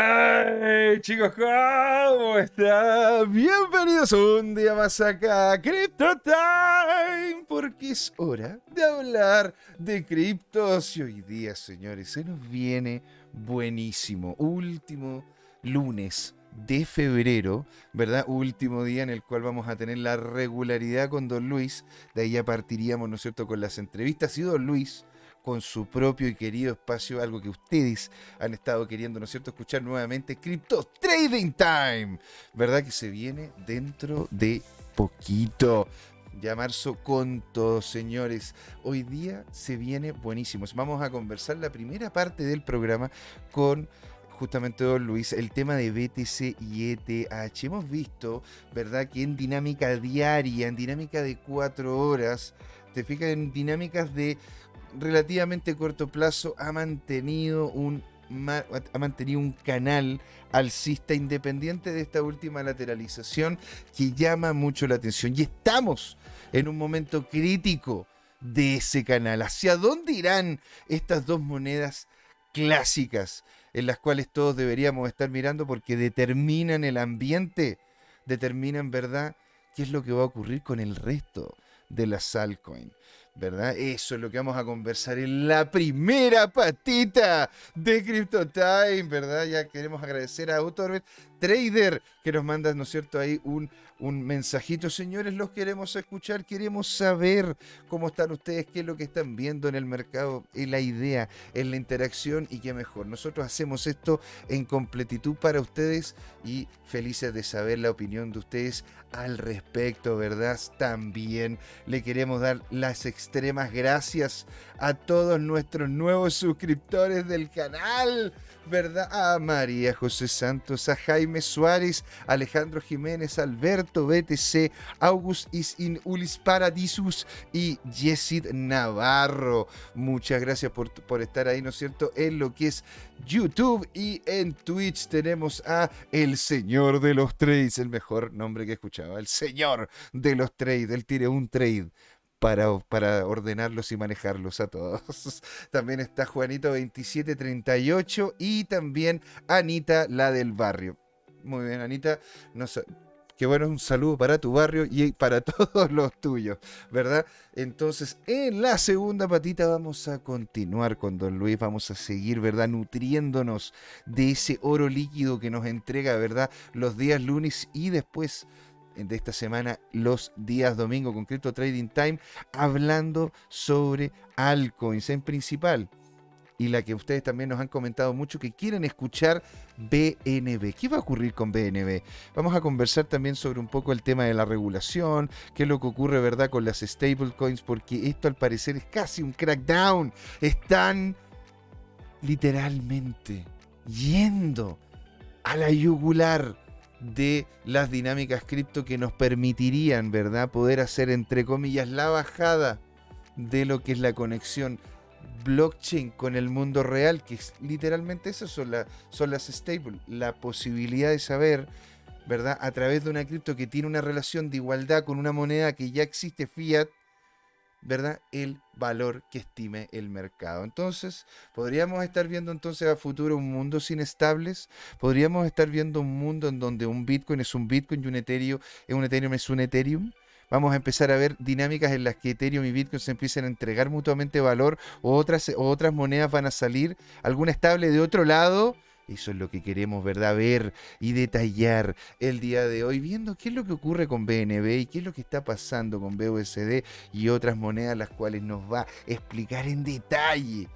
¡Hey chicos! ¿Cómo están? Bienvenidos un día más acá a Crypto Time, porque es hora de hablar de criptos. Y hoy día, señores, se nos viene buenísimo. Último lunes de febrero, ¿verdad? Último día en el cual vamos a tener la regularidad con Don Luis. De ahí ya partiríamos, ¿no es cierto?, con las entrevistas. Y Don Luis con su propio y querido espacio, algo que ustedes han estado queriendo, ¿no es cierto?, escuchar nuevamente, Crypto Trading Time, ¿verdad? Que se viene dentro de poquito. Ya marzo con todos, señores. Hoy día se viene buenísimo. Vamos a conversar la primera parte del programa con justamente don Luis, el tema de BTC y ETH. Hemos visto, ¿verdad?, que en dinámica diaria, en dinámica de cuatro horas, te fijas en dinámicas de relativamente corto plazo ha mantenido un ha mantenido un canal alcista independiente de esta última lateralización que llama mucho la atención y estamos en un momento crítico de ese canal. ¿Hacia dónde irán estas dos monedas clásicas en las cuales todos deberíamos estar mirando porque determinan el ambiente, determinan, ¿verdad?, qué es lo que va a ocurrir con el resto de las altcoins. ¿Verdad? Eso es lo que vamos a conversar en la primera patita de Crypto Time, ¿verdad? Ya queremos agradecer a Autorbet Trader que nos manda, ¿no es cierto?, ahí un un mensajito, señores, los queremos escuchar, queremos saber cómo están ustedes, qué es lo que están viendo en el mercado, en la idea, en la interacción y qué mejor. Nosotros hacemos esto en completitud para ustedes y felices de saber la opinión de ustedes al respecto, ¿verdad? También le queremos dar las extremas gracias a todos nuestros nuevos suscriptores del canal. ¿verdad? A María José Santos, a Jaime Suárez, Alejandro Jiménez, Alberto BTC, August in Ulis Paradisus y Jessid Navarro. Muchas gracias por, por estar ahí, ¿no es cierto? En lo que es YouTube y en Twitch tenemos a El Señor de los Trades, el mejor nombre que he escuchado, el Señor de los Trades. Él tiene un trade para, para ordenarlos y manejarlos a todos. También está Juanito 2738 y también Anita, la del barrio. Muy bien, Anita. No Qué bueno, un saludo para tu barrio y para todos los tuyos, ¿verdad? Entonces, en la segunda patita vamos a continuar con Don Luis, vamos a seguir, ¿verdad? Nutriéndonos de ese oro líquido que nos entrega, ¿verdad? Los días lunes y después de esta semana, los días domingo con Crypto Trading Time, hablando sobre altcoins en principal. Y la que ustedes también nos han comentado mucho que quieren escuchar BNB. ¿Qué va a ocurrir con BNB? Vamos a conversar también sobre un poco el tema de la regulación, qué es lo que ocurre, ¿verdad?, con las stablecoins, porque esto al parecer es casi un crackdown. Están literalmente yendo a la yugular de las dinámicas cripto que nos permitirían, ¿verdad?, poder hacer, entre comillas, la bajada de lo que es la conexión blockchain con el mundo real, que es, literalmente eso son, las stable, la posibilidad de saber, ¿verdad?, a través de una cripto que tiene una relación de igualdad con una moneda que ya existe fiat, ¿verdad? El valor que estime el mercado. Entonces, podríamos estar viendo entonces a futuro un mundo sin estables, podríamos estar viendo un mundo en donde un Bitcoin es un Bitcoin y un Ethereum, un Ethereum es un Ethereum. Vamos a empezar a ver dinámicas en las que Ethereum y Bitcoin se empiecen a entregar mutuamente valor o otras, o otras monedas van a salir, alguna estable de otro lado eso es lo que queremos, ¿verdad? Ver y detallar el día de hoy, viendo qué es lo que ocurre con BNB y qué es lo que está pasando con BUSD y otras monedas, las cuales nos va a explicar en detalle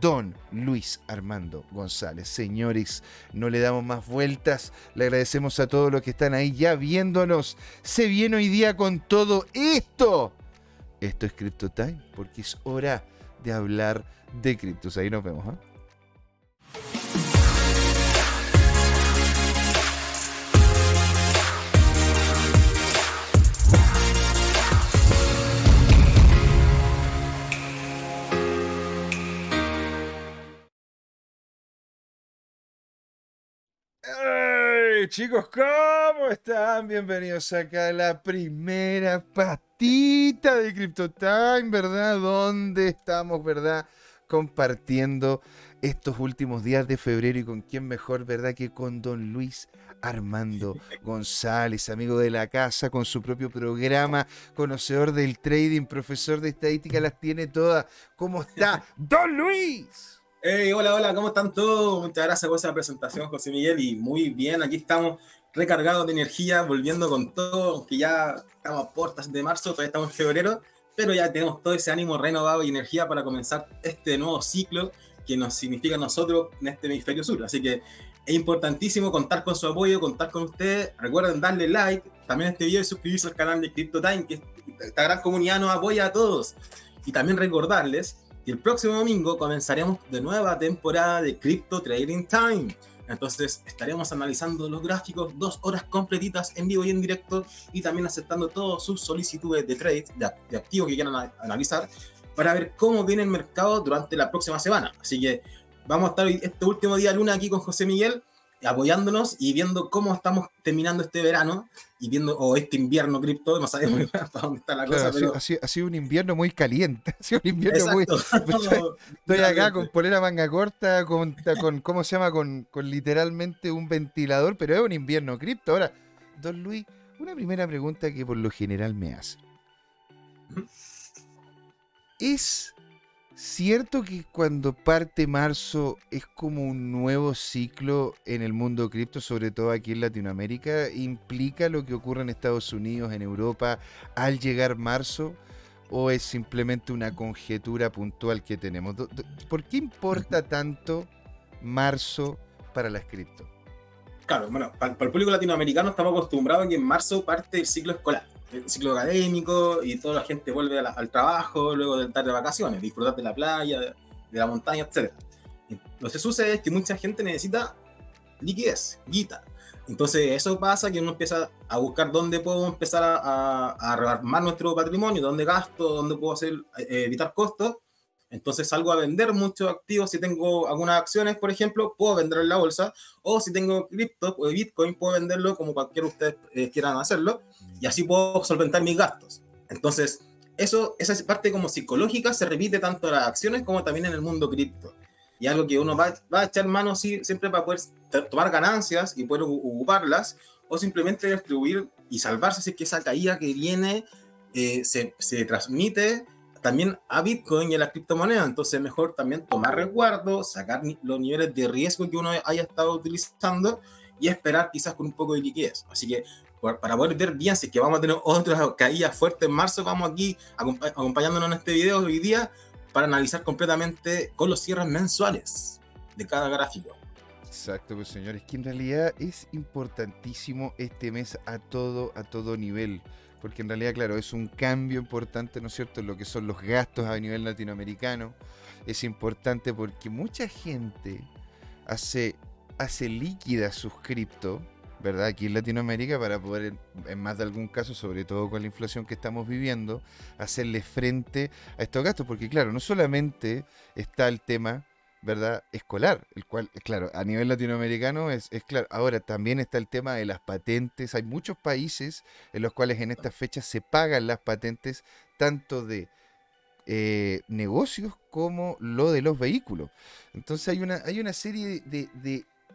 don Luis Armando González. Señores, no le damos más vueltas. Le agradecemos a todos los que están ahí ya viéndonos. Se viene hoy día con todo esto. Esto es Crypto Time porque es hora de hablar de criptos. Ahí nos vemos. ¿eh? Chicos, ¿cómo están? Bienvenidos acá a la primera patita de Crypto Time, ¿verdad? Donde estamos, ¿verdad? Compartiendo estos últimos días de febrero y con quién mejor, ¿verdad? Que con don Luis Armando González, amigo de la casa, con su propio programa, conocedor del trading, profesor de estadística, las tiene todas. ¿Cómo está, don Luis? Hey, hola, hola, ¿cómo están todos? Muchas gracias por esa presentación, José Miguel, y muy bien, aquí estamos recargados de energía, volviendo con todo, que ya estamos a puertas de marzo, todavía estamos en febrero, pero ya tenemos todo ese ánimo renovado y energía para comenzar este nuevo ciclo que nos significa a nosotros en este hemisferio sur. Así que es importantísimo contar con su apoyo, contar con ustedes. Recuerden darle like también a este video y suscribirse al canal de CryptoTime, que esta gran comunidad nos apoya a todos. Y también recordarles que el próximo domingo comenzaremos de nueva temporada de Crypto Trading Time. Entonces estaremos analizando los gráficos dos horas completitas en vivo y en directo y también aceptando todas sus solicitudes de trade, de, de activos que quieran analizar para ver cómo viene el mercado durante la próxima semana. Así que vamos a estar este último día luna aquí con José Miguel apoyándonos y viendo cómo estamos terminando este verano y viendo, o este invierno cripto, no sabemos para dónde está la cosa. Pero... Ha, sido, un invierno muy caliente, ha sido un invierno muy... Estoy, acá con polera manga corta, con, con ¿cómo se llama? Con, con literalmente un ventilador, pero es un invierno cripto. Ahora, don Luis, una primera pregunta que por lo general me hace. ¿Es cierto que cuando parte marzo es como un nuevo ciclo en el mundo cripto, sobre todo aquí en Latinoamérica? ¿Implica lo que ocurre en Estados Unidos, en Europa, al llegar marzo? ¿O es simplemente una conjetura puntual que tenemos? ¿Por qué importa tanto marzo para las cripto? Claro, bueno, para el público latinoamericano estamos acostumbrados a que en marzo parte el ciclo escolar el ciclo académico y toda la gente vuelve al trabajo luego de estar de vacaciones, disfrutar de la playa, de, la montaña, etc. Lo que sucede es que mucha gente necesita liquidez, guita. Entonces eso pasa que uno empieza a buscar dónde puedo empezar a, a, rearmar nuestro patrimonio, dónde gasto, dónde puedo hacer, eh, evitar costos. Entonces salgo a vender muchos activos. Si tengo algunas acciones, por ejemplo, puedo vender en la bolsa. O si tengo cripto o Bitcoin, puedo venderlo como cualquiera de ustedes eh, quieran hacerlo y así puedo solventar mis gastos. Entonces, eso, esa parte como psicológica se repite tanto en las acciones como también en el mundo cripto. Y algo que uno va, va a echar mano sí, siempre para poder tomar ganancias y poder ocuparlas, o simplemente distribuir y salvarse si es que esa caída que viene eh, se, se, transmite también a Bitcoin y a la criptomoneda. Entonces, mejor también tomar resguardo, sacar los niveles de riesgo que uno haya estado utilizando y esperar quizás con un poco de liquidez. Así que para poder ver bien si es que vamos a tener otra caída fuerte en marzo, vamos aquí acompañándonos en este video hoy día para analizar completamente con los cierres mensuales de cada gráfico. Exacto, pues señores, que en realidad es importantísimo este mes a todo, a todo nivel, porque en realidad, claro, es un cambio importante, ¿no es cierto?, en lo que son los gastos a nivel latinoamericano. Es importante porque mucha gente hace, hace líquida sus cripto, ¿verdad? Aquí en Latinoamérica para poder, en, más de algún caso, sobre todo con la inflación que estamos viviendo, hacerle frente a estos gastos, porque claro, no solamente está el tema, ¿verdad? Escolar, el cual, claro, a nivel latinoamericano es, es claro. Ahora también está el tema de las patentes. Hay muchos países en los cuales en estas fechas se pagan las patentes tanto de eh, negocios como lo de los vehículos. Entonces hay una, hay una serie de,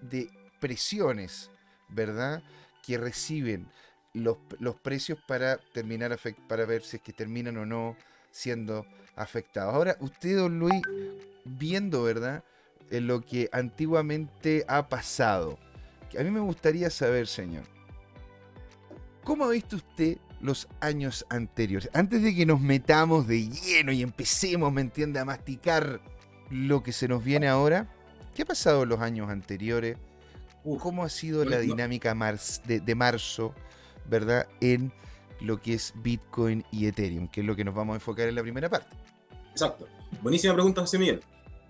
de, presiones ¿verdad? Que reciben los, precios para terminar para ver si es que terminan o no siendo afectados. Ahora, usted, don Luis, viendo, ¿verdad? En lo que antiguamente ha pasado. A mí me gustaría saber, señor, ¿cómo ha visto usted los años anteriores? Antes de que nos metamos de lleno y empecemos, ¿me entiende?, a masticar lo que se nos viene ahora. ¿Qué ha pasado en los años anteriores? ¿Cómo ha sido la dinámica de, marzo, verdad, en lo que es Bitcoin y Ethereum, que es lo que nos vamos a enfocar en la primera parte? Exacto. Buenísima pregunta, José Miguel.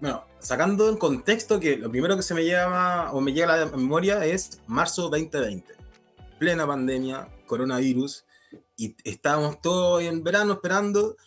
Bueno, sacando en contexto que lo primero que se me llama o me llega a la memoria es marzo 2020, plena pandemia, coronavirus, y estábamos todos en verano esperando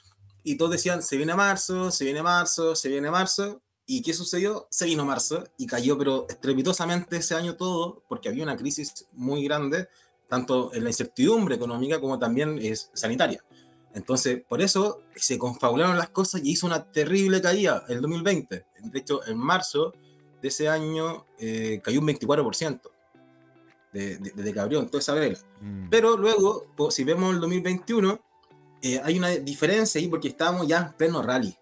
y todos decían, se viene marzo, se viene marzo, se viene marzo, ¿Y qué sucedió? Se vino marzo y cayó, pero estrepitosamente ese año todo, porque había una crisis muy grande, tanto en la incertidumbre económica como también es sanitaria. Entonces, por eso se confabularon las cosas y hizo una terrible caída el 2020. De hecho, en marzo de ese año eh, cayó un 24% de, de, de, que abrió toda esa vela. Mm. Pero luego, pues, si vemos el 2021, eh, hay una diferencia ahí porque estábamos ya en pleno rally.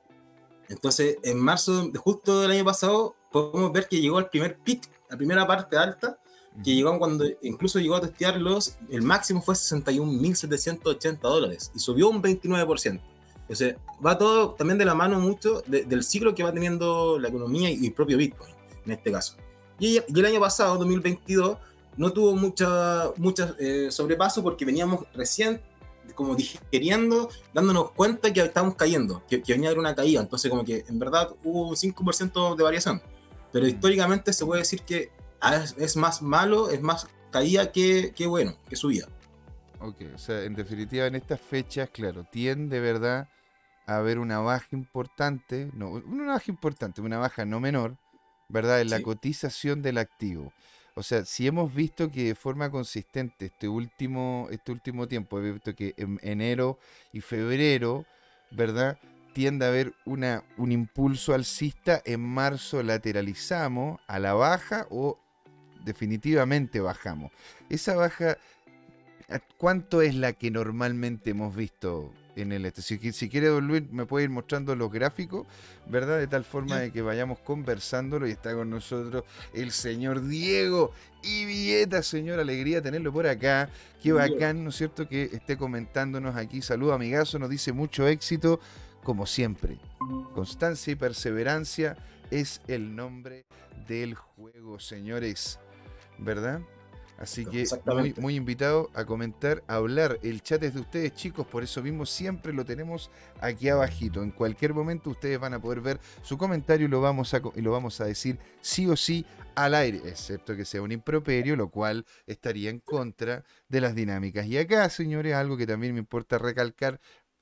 Entonces, en marzo, justo del año pasado, podemos ver que llegó al primer pic, la primera parte alta, que llegó cuando incluso llegó a testearlos, el máximo fue 61.780 dólares y subió un 29%. Entonces, va todo también de la mano mucho del ciclo que va teniendo la economía y el propio Bitcoin, en este caso. Y, el año pasado, 2022, no tuvo mucha, mucha eh, sobrepaso porque veníamos recién como digeriendo, dándonos cuenta que estábamos cayendo, que, que venía a haber una caída. Entonces, como que en verdad hubo un 5% de variación. Pero históricamente se puede decir que es, más malo, es más caída que, que, bueno, que subida. Ok, o sea, en definitiva en estas fechas, claro, tiende verdad a haber una baja importante, no, una baja importante, una baja no menor, ¿verdad? En la cotización del activo. O sea, si hemos visto que de forma consistente este último, este último tiempo, he visto que en enero y febrero, ¿verdad? tiende a haber una, un impulso alcista, en marzo lateralizamos a la baja o definitivamente bajamos. Esa baja, ¿cuánto es la que normalmente hemos visto en el este? Si, si quiere, don Luis, me puede ir mostrando los gráficos, ¿verdad? De tal forma de que vayamos conversándolo y está con nosotros el señor Diego y Vieta, señor, alegría tenerlo por acá. Qué bacán, ¿no es cierto? Que esté comentándonos aquí. Saludos, amigazo, nos dice mucho éxito, como siempre. Constancia y perseverancia es el nombre del juego, señores. ¿Verdad? Así que muy, muy invitado a comentar, a hablar. El chat es de ustedes, chicos, por eso mismo siempre lo tenemos aquí abajito. En cualquier momento ustedes van a poder ver su comentario y lo vamos a, y lo vamos a decir sí o sí al aire, excepto que sea un improperio, lo cual estaría en contra de las dinámicas. Y acá, señores, algo que también me importa recalcar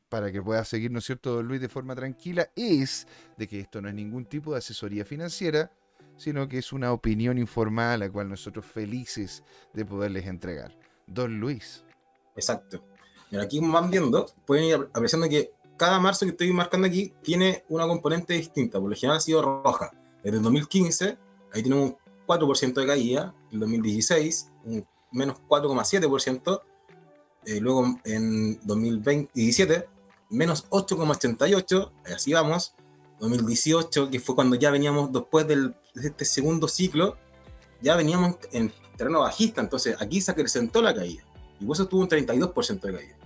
para que pueda seguir, ¿no es cierto?, don Luis de forma tranquila, es de que esto no es ningún tipo de asesoría financiera sino que es una opinión informada a la cual nosotros felices de poderles entregar. Don Luis. Exacto. Mira, aquí van viendo, pueden ir apreciando que cada marzo que estoy marcando aquí tiene una componente distinta. Por lo general ha sido roja. Desde el 2015, ahí tenemos un 4% de caída. En el 2016, un menos 4,7%. Eh, luego en 2017, menos 8,88%. Así vamos. 2018, que fue cuando ya veníamos después del, de este segundo ciclo, ya veníamos en terreno bajista, entonces aquí se acrecentó la caída. Y por eso tuvo un 32% de caída.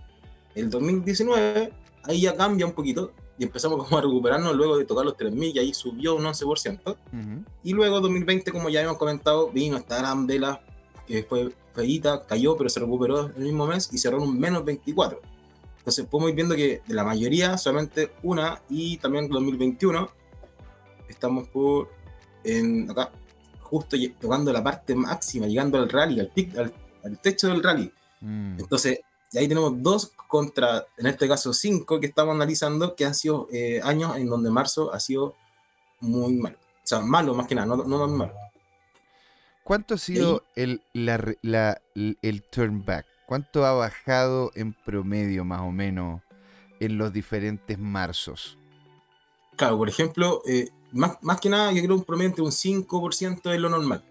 El 2019, ahí ya cambia un poquito y empezamos como a recuperarnos luego de tocar los 3.000 y ahí subió un 11%. Y luego 2020, como ya hemos comentado, vino esta gran vela que fue feíta, cayó, pero se recuperó el mismo mes y cerró un menos 24%. Entonces podemos ir viendo que de la mayoría solamente una y también 2021 estamos por en acá justo tocando la parte máxima, llegando al rally, al, pic, al, techo del rally. Mm. Entonces ahí tenemos dos contra, en este caso cinco que estamos analizando que han sido eh, años en donde marzo ha sido muy malo. O sea, malo más que nada, no, no malo. ¿Cuánto ha sido el, la, la, el turn back? ¿Cuánto ha bajado en promedio más o menos en los diferentes marzos? Claro, por ejemplo, eh, más, más, que nada yo creo un promedio entre un 5% es lo normal.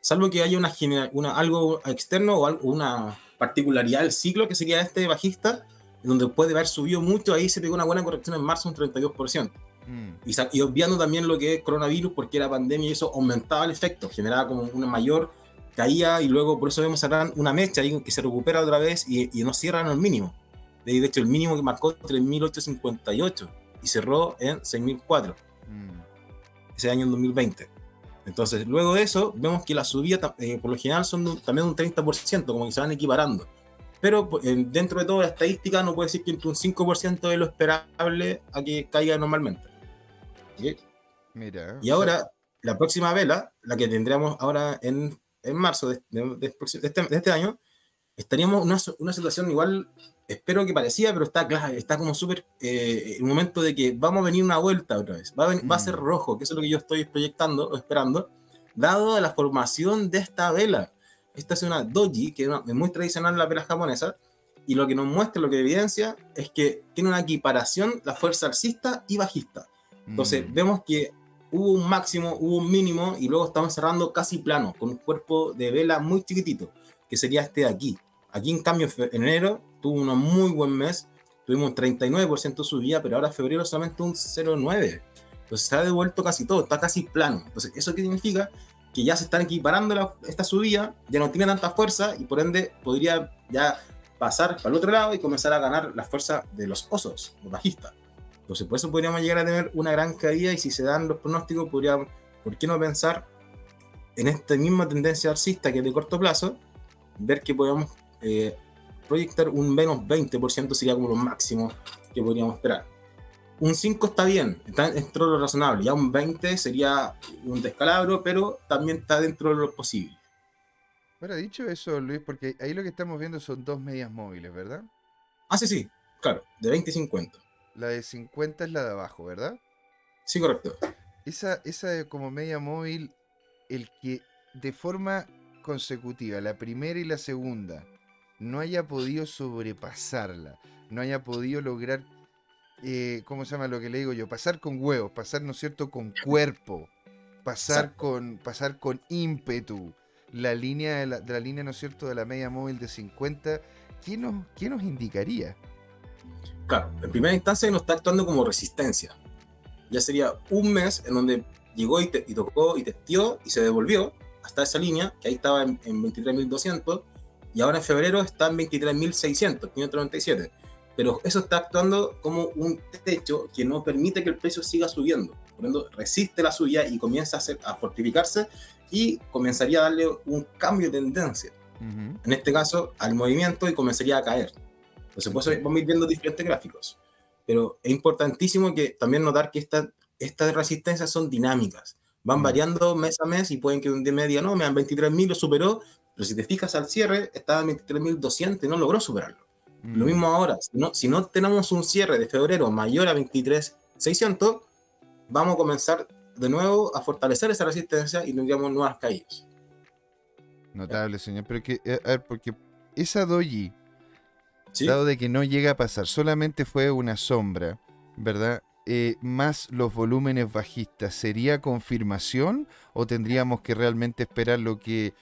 Salvo que haya una, una algo externo o algo, una particularidad del ciclo que sería este bajista, donde puede haber subido mucho, ahí se pegó una buena corrección en marzo, un 32%. Mm. Y, y, obviando también lo que es coronavirus, porque era pandemia y eso aumentaba el efecto, generaba como una mayor caía y luego por eso vemos una mecha ahí que se recupera otra vez y, y no cierran el mínimo. De hecho, el mínimo que marcó 3.858 y cerró en 6.004 mm. ese año en 2020. Entonces, luego de eso, vemos que las subidas eh, por lo general son también un 30%, como que se van equiparando. Pero dentro de toda la estadística, no puede decir que entre un 5% es lo esperable a que caiga normalmente. Mira, y ahora, la próxima vela, la que tendríamos ahora en en marzo de, este, de, este, año, estaríamos en una, una, situación igual, espero que parecía, pero está, está como súper, eh, un momento de que vamos a venir una vuelta otra vez, va a, va a ser mm. rojo, que eso es lo que yo estoy proyectando o esperando, dado la formación de esta vela. Esta es una doji, que es muy tradicional en la vela japonesa, y lo que nos muestra, lo que evidencia, es que tiene una equiparación la fuerza alcista y bajista. Entonces, Mm. vemos que hubo un máximo, hubo un mínimo, y luego estamos cerrando casi plano, con un cuerpo de vela muy chiquitito, que sería este de aquí. Aquí, en cambio, en enero tuvo un muy buen mes, tuvimos un 39% de subida, pero ahora febrero solamente un 0,9%. Entonces, se ha devuelto casi todo, está casi plano. Entonces, ¿eso qué significa? Que ya se están equiparando la- esta subida, ya no tiene tanta fuerza, y por ende podría ya pasar para el otro lado y comenzar a ganar la fuerza de los osos, los bajistas. Entonces, por eso podríamos llegar a tener una gran caída y si se dan los pronósticos, podríamos, ¿por qué no pensar en esta misma tendencia alcista que es de corto plazo? Ver que podemos eh, proyectar un menos 20% sería como lo máximo que podríamos esperar. Un 5 está bien, está dentro de lo razonable. Ya un 20 sería un descalabro, pero también está dentro de lo posible. Ahora, dicho eso, Luis, porque ahí lo que estamos viendo son dos medias móviles, ¿verdad? Ah, sí, sí, claro, de 20 y 50. La de 50 es la de abajo, ¿verdad? Sí, correcto. Esa, esa de como media móvil, el que de forma consecutiva, la primera y la segunda, no haya podido sobrepasarla, no haya podido lograr, eh, ¿cómo se llama lo que le digo yo? Pasar con huevos, pasar, ¿no es cierto?, con cuerpo, pasar Exacto. con, pasar con ímpetu, la línea de la, de la línea, ¿no es cierto?, de la media móvil de 50, ¿qué nos, qué nos indicaría? Claro, en primera instancia nos está actuando como resistencia. Ya sería un mes en donde llegó y, te- y tocó y testeó y se devolvió hasta esa línea, que ahí estaba en, en 23.200, y ahora en febrero está en 23.600, 597. Pero eso está actuando como un techo que no permite que el precio siga subiendo. Por ende, resiste la subida y comienza a, hacer- a fortificarse y comenzaría a darle un cambio de tendencia Ujú. en este caso, al movimiento y comenzaría a caer. Entonces, por eso vamos a ir viendo diferentes gráficos. Pero es importantísimo que también notar que esta- estas resistencias son dinámicas. Van Mm. variando mes a mes y pueden que un día me diga, no, me dan 23.000, lo superó, pero si te fijas al cierre, estaba en 23.200 y no logró superarlo. Lo Mm. mismo ahora, si no, si no tenemos un cierre de febrero mayor a 23.600, vamos a comenzar de nuevo a fortalecer esa resistencia y tendríamos nuevas caídas. Notable, señor. Pero que, eh, a ver, porque esa doji, ¿Sí? dado de que no llega a pasar, solamente fue una sombra, ¿verdad? Eh, más los volúmenes bajistas, ¿sería confirmación o tendríamos que realmente esperar lo que...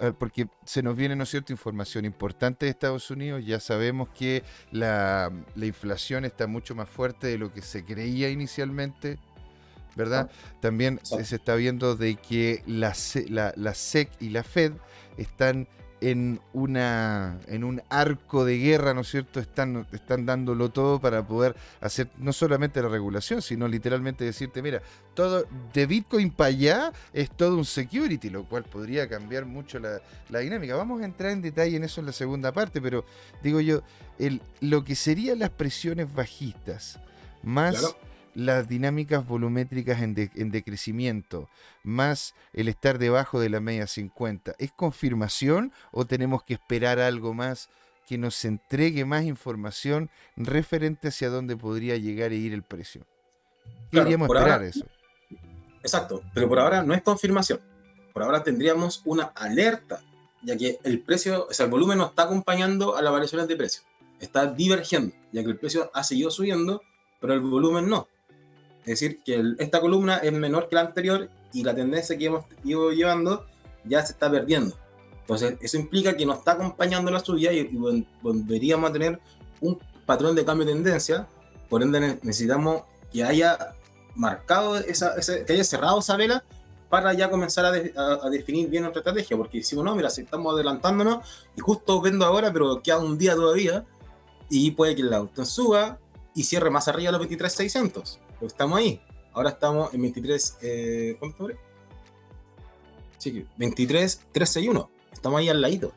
ah, Porque se nos viene, ¿no es cierto?, información importante de Estados Unidos. Ya sabemos que la, la inflación está mucho más fuerte de lo que se creía inicialmente, ¿verdad? También Exacto. se está viendo de que la, la, la SEC y la Fed están en una en un arco de guerra, ¿no es cierto? Están, están dándolo todo para poder hacer no solamente la regulación, sino literalmente decirte, mira, todo de Bitcoin para allá es todo un security, lo cual podría cambiar mucho la, la dinámica. Vamos a entrar en detalle en eso en la segunda parte, pero digo yo, el, lo que serían las presiones bajistas, más. Las dinámicas volumétricas en, de- en decrecimiento, más el estar debajo de la media 50, ¿es confirmación o tenemos que esperar algo más que nos entregue más información referente hacia dónde podría llegar e ir el precio? Claro, Queríamos esperar ahora- eso. Exacto, pero por ahora no es confirmación. Por ahora tendríamos una alerta, ya que el precio, o sea, el volumen no está acompañando a las variaciones de precio. Está divergiendo, ya que el precio ha seguido subiendo, pero el volumen no. Es decir, que el- esta columna es menor que la anterior y la tendencia que hemos ido llevando ya se está perdiendo. Entonces, eso implica que no está acompañando la subida y, y vol- volveríamos a tener un patrón de cambio de tendencia. Por ende, ne- necesitamos que haya marcado esa, ese- que haya cerrado esa vela para ya comenzar a, de- a- a definir bien nuestra estrategia. Porque decimos, no, mira, si estamos adelantándonos y justo vendo ahora, pero queda un día todavía y puede que la auto suba y cierre más arriba de los 23,600. Estamos ahí. Ahora estamos en 23, eh, ¿cuánto fue? Sí, que 23,361. Estamos ahí al ladito.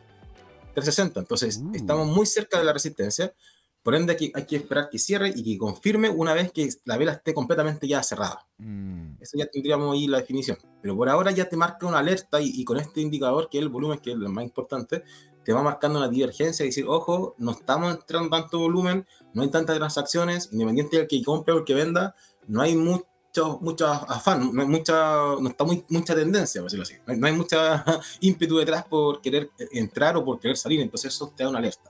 360. Entonces, Uh. estamos muy cerca de la resistencia. Por ende, aquí hay que esperar que cierre y que confirme una vez que la vela esté completamente ya cerrada. Mm, Eso ya tendríamos ahí la definición. Pero por ahora ya te marca una alerta y, y con este indicador, que es el volumen, que es lo más importante, te va marcando una divergencia y decir, ojo, no estamos entrando tanto volumen, no hay tantas transacciones, independiente del que compre o el que venda, no hay mucho, mucho afán, no hay mucha, no está muy, mucha tendencia, por decirlo así. No hay, no hay mucha ímpetu detrás por querer entrar o por querer salir, entonces eso te da una alerta.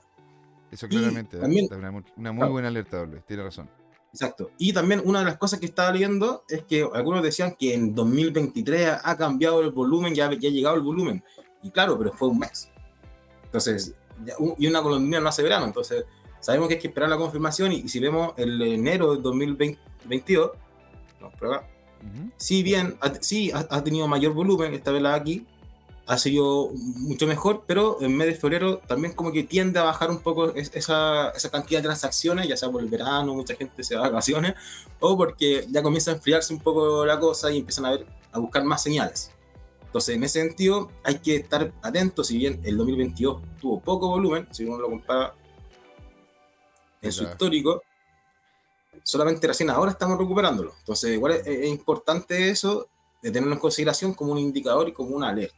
Eso claramente también- da una, una muy Claro. buena alerta, doble. Tiene razón. Exacto. Y también una de las cosas que estaba leyendo es que algunos decían que en 2023 ha- cambiado el volumen, ya, ya ha llegado el volumen. Y claro, pero fue un mes. Entonces, y una colonia no hace verano. Entonces, sabemos que hay que esperar la confirmación. Y, y si vemos el enero de 2022, no, prueba. Ujú. si bien ha, sí ha, ha tenido mayor volumen esta vez la aquí, ha sido mucho mejor, pero en mes de febrero también como que tiende a bajar un poco es- esa, esa cantidad de transacciones, ya sea por el verano, mucha gente se va de vacaciones, o porque ya comienza a enfriarse un poco la cosa y empiezan a ver, a buscar más señales. Entonces, en ese sentido, hay que estar atentos, si bien el 2022 tuvo poco volumen, si uno lo compara en su Claro. histórico, solamente recién ahora estamos recuperándolo. Entonces, igual es, es importante eso, de tenerlo en consideración como un indicador y como una alerta.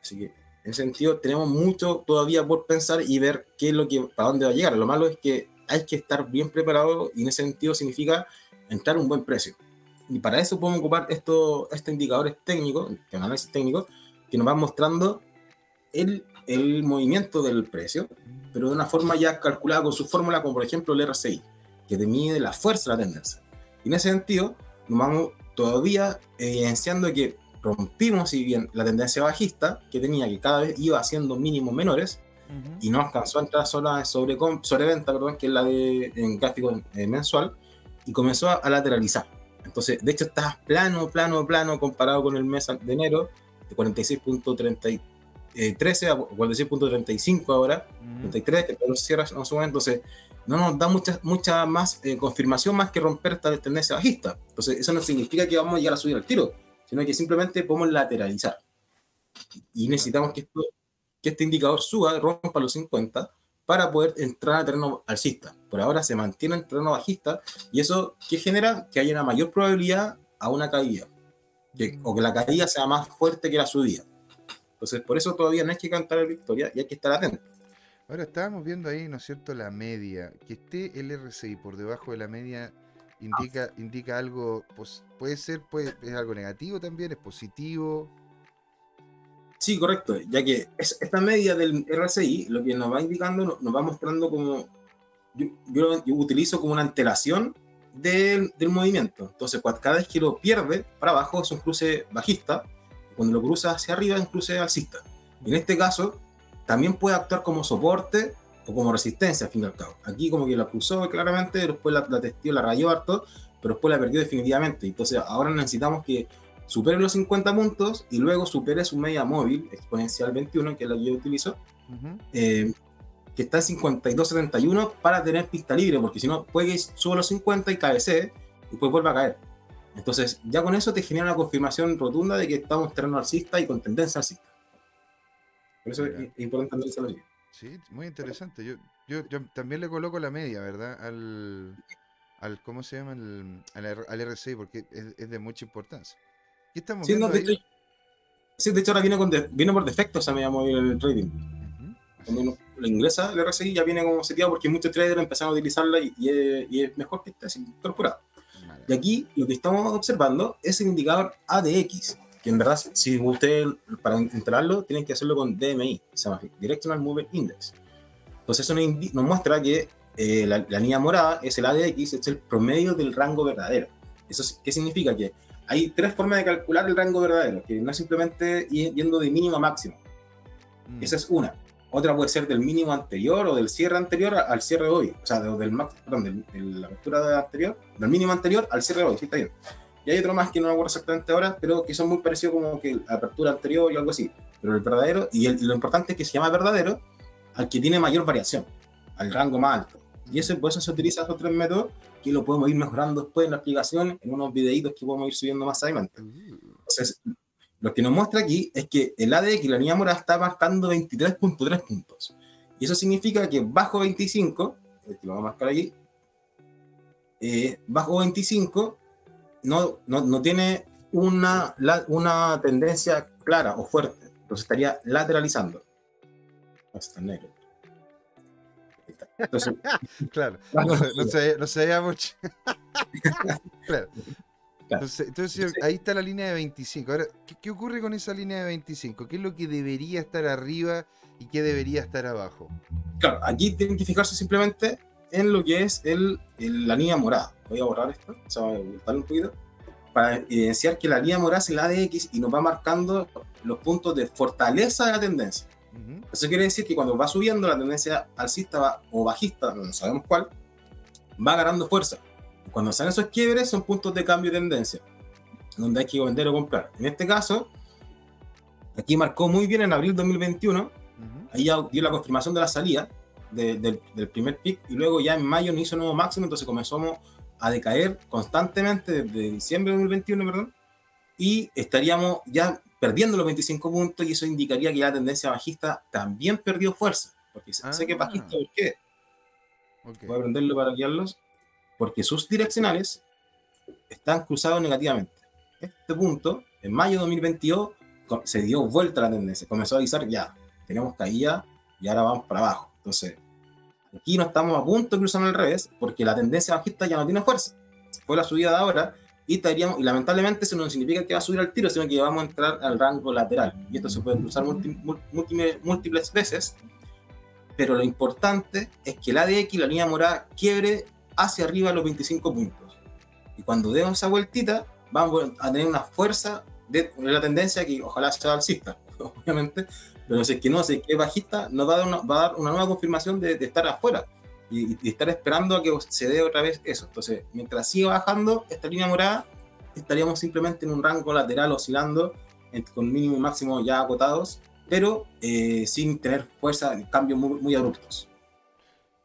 Así que, en ese sentido, tenemos mucho todavía por pensar y ver qué es lo que, para dónde va a llegar. Lo malo es que hay que estar bien preparado y en ese sentido significa entrar a un buen precio. Y para eso podemos ocupar estos, estos indicadores técnicos, análisis técnicos, que nos van mostrando el, el movimiento del precio, pero de una forma ya calculada con su fórmula, como por ejemplo el RSI, que te mide la fuerza de la tendencia. Y en ese sentido, nos vamos todavía evidenciando que rompimos, si bien la tendencia bajista, que tenía que cada vez iba haciendo mínimos menores, Ujú. y no alcanzó a entrar a zona de sobre, sobreventa, perdón, que es la de en gráfico eh, mensual, y comenzó a, a lateralizar. Entonces, de hecho, está plano, plano, plano comparado con el mes de enero, de 46.13 a 46.35 ahora, Ujú. 33, que todos cierra en su momento, entonces no nos da mucha, mucha más eh, confirmación más que romper esta tendencia bajista. Entonces, eso no significa que vamos a llegar a subir al tiro, sino que simplemente podemos lateralizar. Y necesitamos que, esto, que este indicador suba, rompa los 50, para poder entrar a terreno alcista. Por ahora se mantiene en terreno bajista, y eso que genera que haya una mayor probabilidad a una caída, que- o que la caída sea más fuerte que la subida. Entonces, por eso todavía no hay que cantar la victoria y hay que estar atento. Ahora estábamos viendo ahí, ¿no es cierto?, la media. Que esté el RSI por debajo de la media indica, indica algo, puede ser, puede, es algo negativo también, es positivo. Sí, correcto, ya que es- esta media del RSI lo que nos va indicando, no- nos va mostrando como, yo, yo- yo utilizo como una antelación del, del movimiento. Entonces, cada vez que lo pierde para abajo es un cruce bajista, cuando lo cruza hacia arriba es un cruce alcista. Y en este caso, también puede actuar como soporte o como resistencia, al fin y al cabo. Aquí como que la cruzó claramente, después la, la testió, la rayó harto, pero después la perdió definitivamente. Entonces, ahora necesitamos que supere los 50 puntos y luego supere su media móvil exponencial 21, que es la que yo utilizo, Ujú. eh, que está en 52.71 para tener pista libre, porque si no, puede que suba los 50 y cabecee y después vuelva a caer. Entonces, ya con eso te genera una confirmación rotunda de que estamos en terreno alcista y con tendencia alcista. Por eso es, Mira. es importante analizarlo así. Sí, muy interesante. Yo, yo, yo también le coloco la media, ¿verdad? Al, al ¿cómo se llama? Al, al, R- al RSI, porque es, es de mucha importancia. ¿Qué estamos Sí, no, viendo de, hecho, sí, de hecho ahora viene, con de- viene por defecto esa media móvil en el trading. Ujú. Cuando uno ingresa, el RSI ya viene como seteado porque muchos traders empezaron a utilizarla y, y es, y es mejor que así incorporado. Y aquí lo que estamos observando es el indicador ADX, que en verdad, si ustedes para instalarlo, tienen que hacerlo con DMI, se llama Directional Movement Index. Entonces, eso nos, nos muestra que eh, la, la línea morada es el ADX, es el promedio del rango verdadero. ¿Eso qué significa? Que hay tres formas de calcular el rango verdadero, que no es simplemente yendo de mínimo a máximo. Mm. Esa es una. Otra puede ser del mínimo anterior o del cierre anterior al cierre de hoy. O sea, de- del, max- perdón, de la apertura anterior, del mínimo anterior al cierre de hoy. Sí, está bien. Y hay otro más que no me acuerdo exactamente ahora, pero que son muy parecidos como que la apertura anterior y algo así. Pero el verdadero, y, el- lo importante es que se llama verdadero al que tiene mayor variación, al rango más alto. Y eso, por eso se utiliza esos tres métodos que lo podemos ir mejorando después en la aplicación, en unos videitos que podemos ir subiendo más adelante. Uh, Entonces, lo que nos muestra aquí es que el ADX, la línea morada, está marcando 23.3 puntos. Y eso significa que bajo 25, este lo vamos a marcar aquí, eh, bajo 25 no, no, no tiene una, la- una tendencia clara o fuerte. Entonces estaría lateralizando. Hasta negro. Ahí está. Entonces, claro, no, no se, no se veía mucho. claro. Entonces, entonces, ahí está la línea de 25. Ahora, ¿qué, ¿qué, ocurre con esa línea de 25? ¿Qué es lo que debería estar arriba y qué debería estar abajo? Claro, aquí tienen que fijarse simplemente en lo que es el, el, la línea morada. Voy a borrar esto, o sea, voy a ocultarlo un poquito, para evidenciar que la línea morada es la de X y nos va marcando los puntos de fortaleza de la tendencia. Uh -huh. Eso quiere decir que cuando va subiendo la tendencia alcista va, o bajista, no sabemos cuál, va ganando fuerza. Cuando salen esos quiebres son puntos de cambio de tendencia, donde hay que vender o comprar. En este caso, aquí marcó muy bien en abril 2021, uh -huh. ahí ya dio la confirmación de la salida de, de, del primer pick y luego ya en mayo no hizo nuevo máximo, entonces comenzamos a decaer constantemente desde diciembre de 2021, perdón, y estaríamos ya perdiendo los 25 puntos y eso indicaría que la tendencia bajista también perdió fuerza, porque ah. sé que es bajista, ¿por qué? Okay. Voy a aprenderlo para guiarlos, porque sus direccionales están cruzados negativamente. Este punto, en mayo de 2022, se dio vuelta la tendencia, comenzó a avisar ya, tenemos caída y ahora vamos para abajo. Entonces, aquí no estamos a punto de cruzar al revés, porque la tendencia bajista ya no tiene fuerza. Fue la subida de ahora y, estaríamos, y lamentablemente eso no significa que va a subir al tiro, sino que vamos a entrar al rango lateral. Y esto se puede cruzar múltiples, múltiples veces, pero lo importante es que la ADX, la línea morada, quiebre hacia arriba los 25 puntos. Y cuando demos esa vueltita, vamos a tener una fuerza de la tendencia que ojalá sea alcista, obviamente, pero si es que no, si es que es bajista, nos va a dar una, va a dar una nueva confirmación de, de estar afuera y, y, estar esperando a que se dé otra vez eso. Entonces, mientras siga bajando esta línea morada, estaríamos simplemente en un rango lateral oscilando en, con mínimo y máximo ya acotados, pero eh, sin tener fuerza, cambios muy, muy abruptos.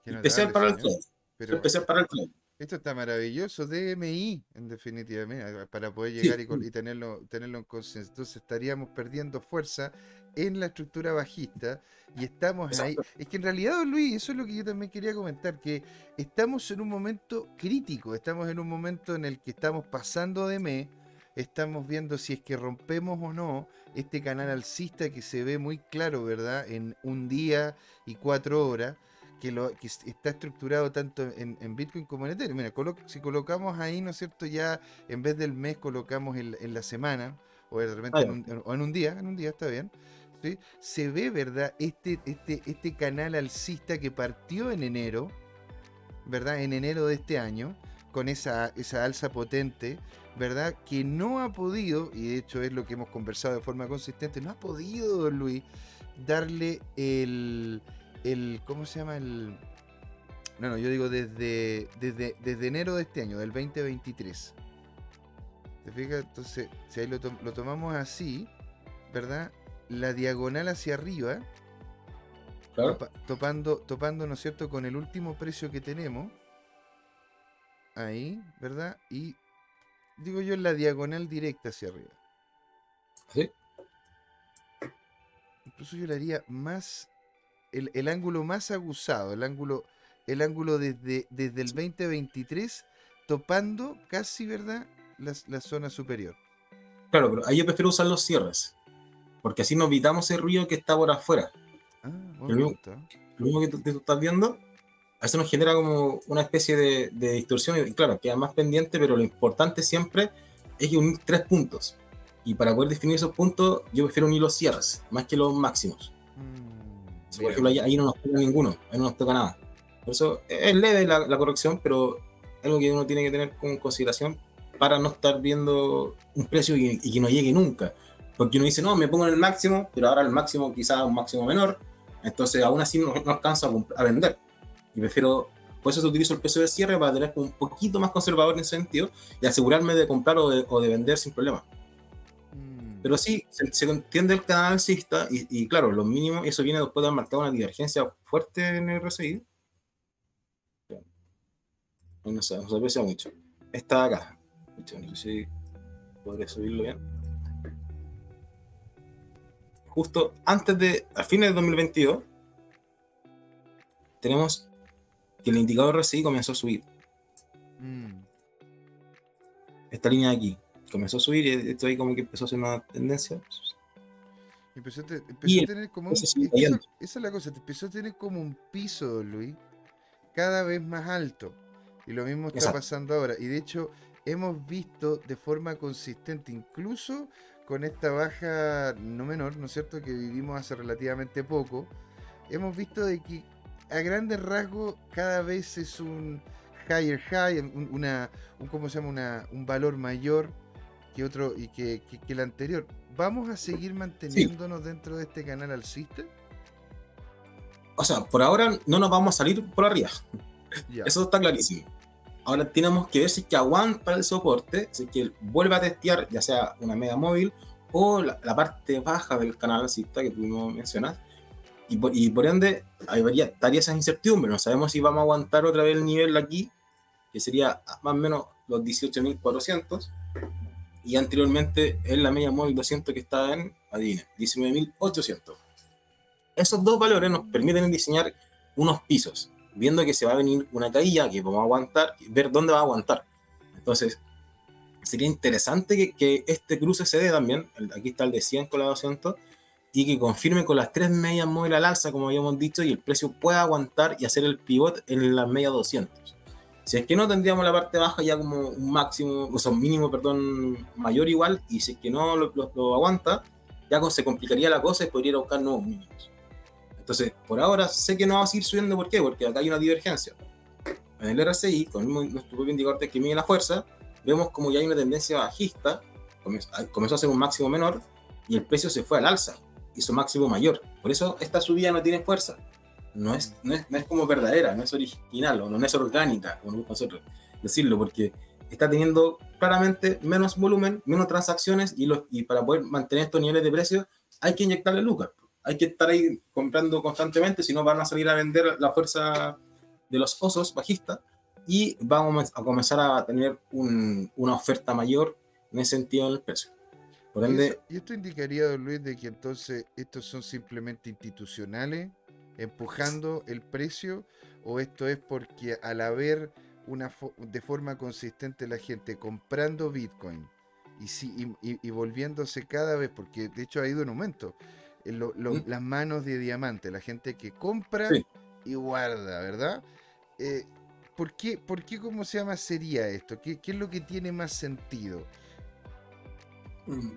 Especial para, el club. Pero... especial para el club. Esto está maravilloso, DMI, en definitiva, para poder llegar sí. y, y, tenerlo, tenerlo en consenso. Entonces estaríamos perdiendo fuerza en la estructura bajista y estamos Exacto. ahí. Es que en realidad, don Luis, eso es lo que yo también quería comentar, que estamos en un momento crítico, estamos en un momento en el que estamos pasando de mes, estamos viendo si es que rompemos o no este canal alcista que se ve muy claro, ¿verdad? En un día y cuatro horas. Que, lo, que está estructurado tanto en, en, Bitcoin como en Ethereum. Mira, colo si colocamos ahí, ¿no es cierto? Ya en vez del mes colocamos en, en la semana, o de repente en un, o en un día, en un día está bien. ¿sí? se ve, ¿verdad? Este, este, este canal alcista que partió en enero, ¿verdad? En enero de este año, con esa, esa alza potente, ¿verdad? Que no ha podido, y de hecho es lo que hemos conversado de forma consistente, no ha podido, Luis, darle el, el ¿cómo se llama? El... No, no, yo digo desde, desde, desde enero de este año, del 2023. ¿Te fijas? Entonces, si ahí lo, to lo tomamos así, ¿verdad? la diagonal hacia arriba, claro. topa, topando, topando, ¿no es cierto?, con el último precio que tenemos. Ahí, ¿verdad? Y digo yo la diagonal directa hacia arriba. ¿Sí? Incluso yo le haría más. El, el ángulo más aguzado, el ángulo, el ángulo desde, desde el 2023, topando casi, ¿verdad?, la, la zona superior. Claro, pero ahí yo prefiero usar los cierres porque así nos evitamos ese ruido que está por afuera. Ah, lo, mismo, lo, mismo, que tú, estás viendo, eso nos genera como una especie de, de, distorsión y claro, queda más pendiente, pero lo importante siempre es que unir tres puntos. Y para poder definir esos puntos, yo prefiero unir los cierres, más que los máximos. Mm, si, por ejemplo, ahí, ahí, no nos toca ninguno, ahí no nos toca nada. Por eso es leve la, la corrección, pero algo que uno tiene que tener con consideración para no estar viendo un precio y, y que no llegue nunca porque uno dice, no, me pongo en el máximo, pero ahora el máximo quizás un máximo menor, entonces aún así no, no alcanzo a, a, vender. Y prefiero, por eso utilizo el precio de cierre para tener un poquito más conservador en ese sentido y asegurarme de comprar o de, o de vender sin problema. Pero sí, se, se, entiende el canal alcista y, y, claro, lo mínimo, eso viene después de haber marcado una divergencia fuerte en el RSI. No sé, no se aprecia mucho. Está acá. No sé si podré subirlo bien justo antes de, a fines de 2022, tenemos que el indicador RSI comenzó a subir. Mm. Esta línea de aquí comenzó a subir y esto ahí como que empezó a ser una tendencia. Empezó, te, empezó a tener como un, esa, esa, es la cosa, te empezó a tener como un piso, Luis, cada vez más alto. Y lo mismo está Exacto. pasando ahora. Y de hecho, hemos visto de forma consistente, incluso con esta baja no menor, ¿no es cierto?, que vivimos hace relativamente poco, hemos visto de que a grandes rasgos cada vez es un higher high, un, una, un, ¿cómo se llama? un valor mayor que otro y que, el anterior. ¿Vamos a seguir manteniéndonos dentro de este canal alcista? O sea, por ahora no nos vamos a salir por arriba. Eso está clarísimo. Ahora tenemos que ver si es que aguanta el soporte, si es que vuelve a testear ya sea una media móvil o la, parte baja del canal alcista que tú mencionas. Y por, y por ende, habría, estaría esa incertidumbre. No sabemos si vamos a aguantar otra vez el nivel aquí, que sería más o menos los 18.400. Y anteriormente en la media móvil 200 que está en, adivina, 19.800. Esos dos valores nos permiten diseñar unos pisos, viendo que se va a venir una caída que vamos a aguantar, ver dónde va a aguantar. Entonces, sería interesante que, que este cruce se dé también. Aquí está el de 100 con la 200 y que confirme con las tres medias móviles al alza, como habíamos dicho, y el precio pueda aguantar y hacer el pivot en la media 200. Si es que no, tendríamos la parte baja ya como un máximo, o sea, un mínimo, perdón, mayor igual, y si es que no lo, aguanta, ya se complicaría la cosa y podría buscar nuevos mínimos. Entonces, por ahora sé que no va a seguir subiendo, ¿por qué? Porque acá hay una divergencia. En el RSI, con el mismo, nuestro propio indicador que mide la fuerza, vemos como ya hay una tendencia bajista, comenzó a ser un máximo menor, y el precio se fue al alza hizo máximo mayor. Por eso esta subida no tiene fuerza. No es, no es, no es como verdadera, no es original o no es orgánica, como nosotros decirlo, porque está teniendo claramente menos volumen, menos transacciones y, los, y para poder mantener estos niveles de precio hay que inyectarle lucas. Hay que estar ahí comprando constantemente, si no van a salir a vender la fuerza de los osos bajistas y vamos a comenzar a tener un, una oferta mayor en ese sentido en el precio. ¿Y, esto indicaría, don Luis, de que entonces estos son simplemente institucionales empujando el precio o esto es porque al haber una de forma consistente la gente comprando Bitcoin y, y, volviéndose cada vez, porque de hecho ha ido en aumento, mm. las manos de diamante, la gente que compra y guarda, ¿verdad? Eh, ¿por, qué, ¿Por qué, cómo se llama, sería esto? ¿Qué, ¿Qué es lo que tiene más sentido?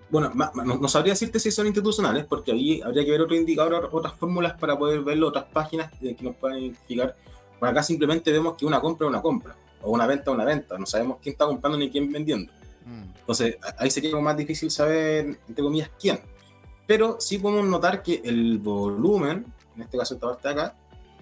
Bueno, no, sabría decirte si son institucionales, porque ahí habría que ver otro indicador, otras fórmulas para poder verlo, otras páginas que nos puedan identificar. Por acá simplemente vemos que una compra es una compra, o una venta es una venta, no sabemos quién está comprando ni quién vendiendo. Mm. Entonces, ahí sería más difícil saber, entre comillas, quién. Pero sí podemos notar que el volumen, en este caso esta parte de acá,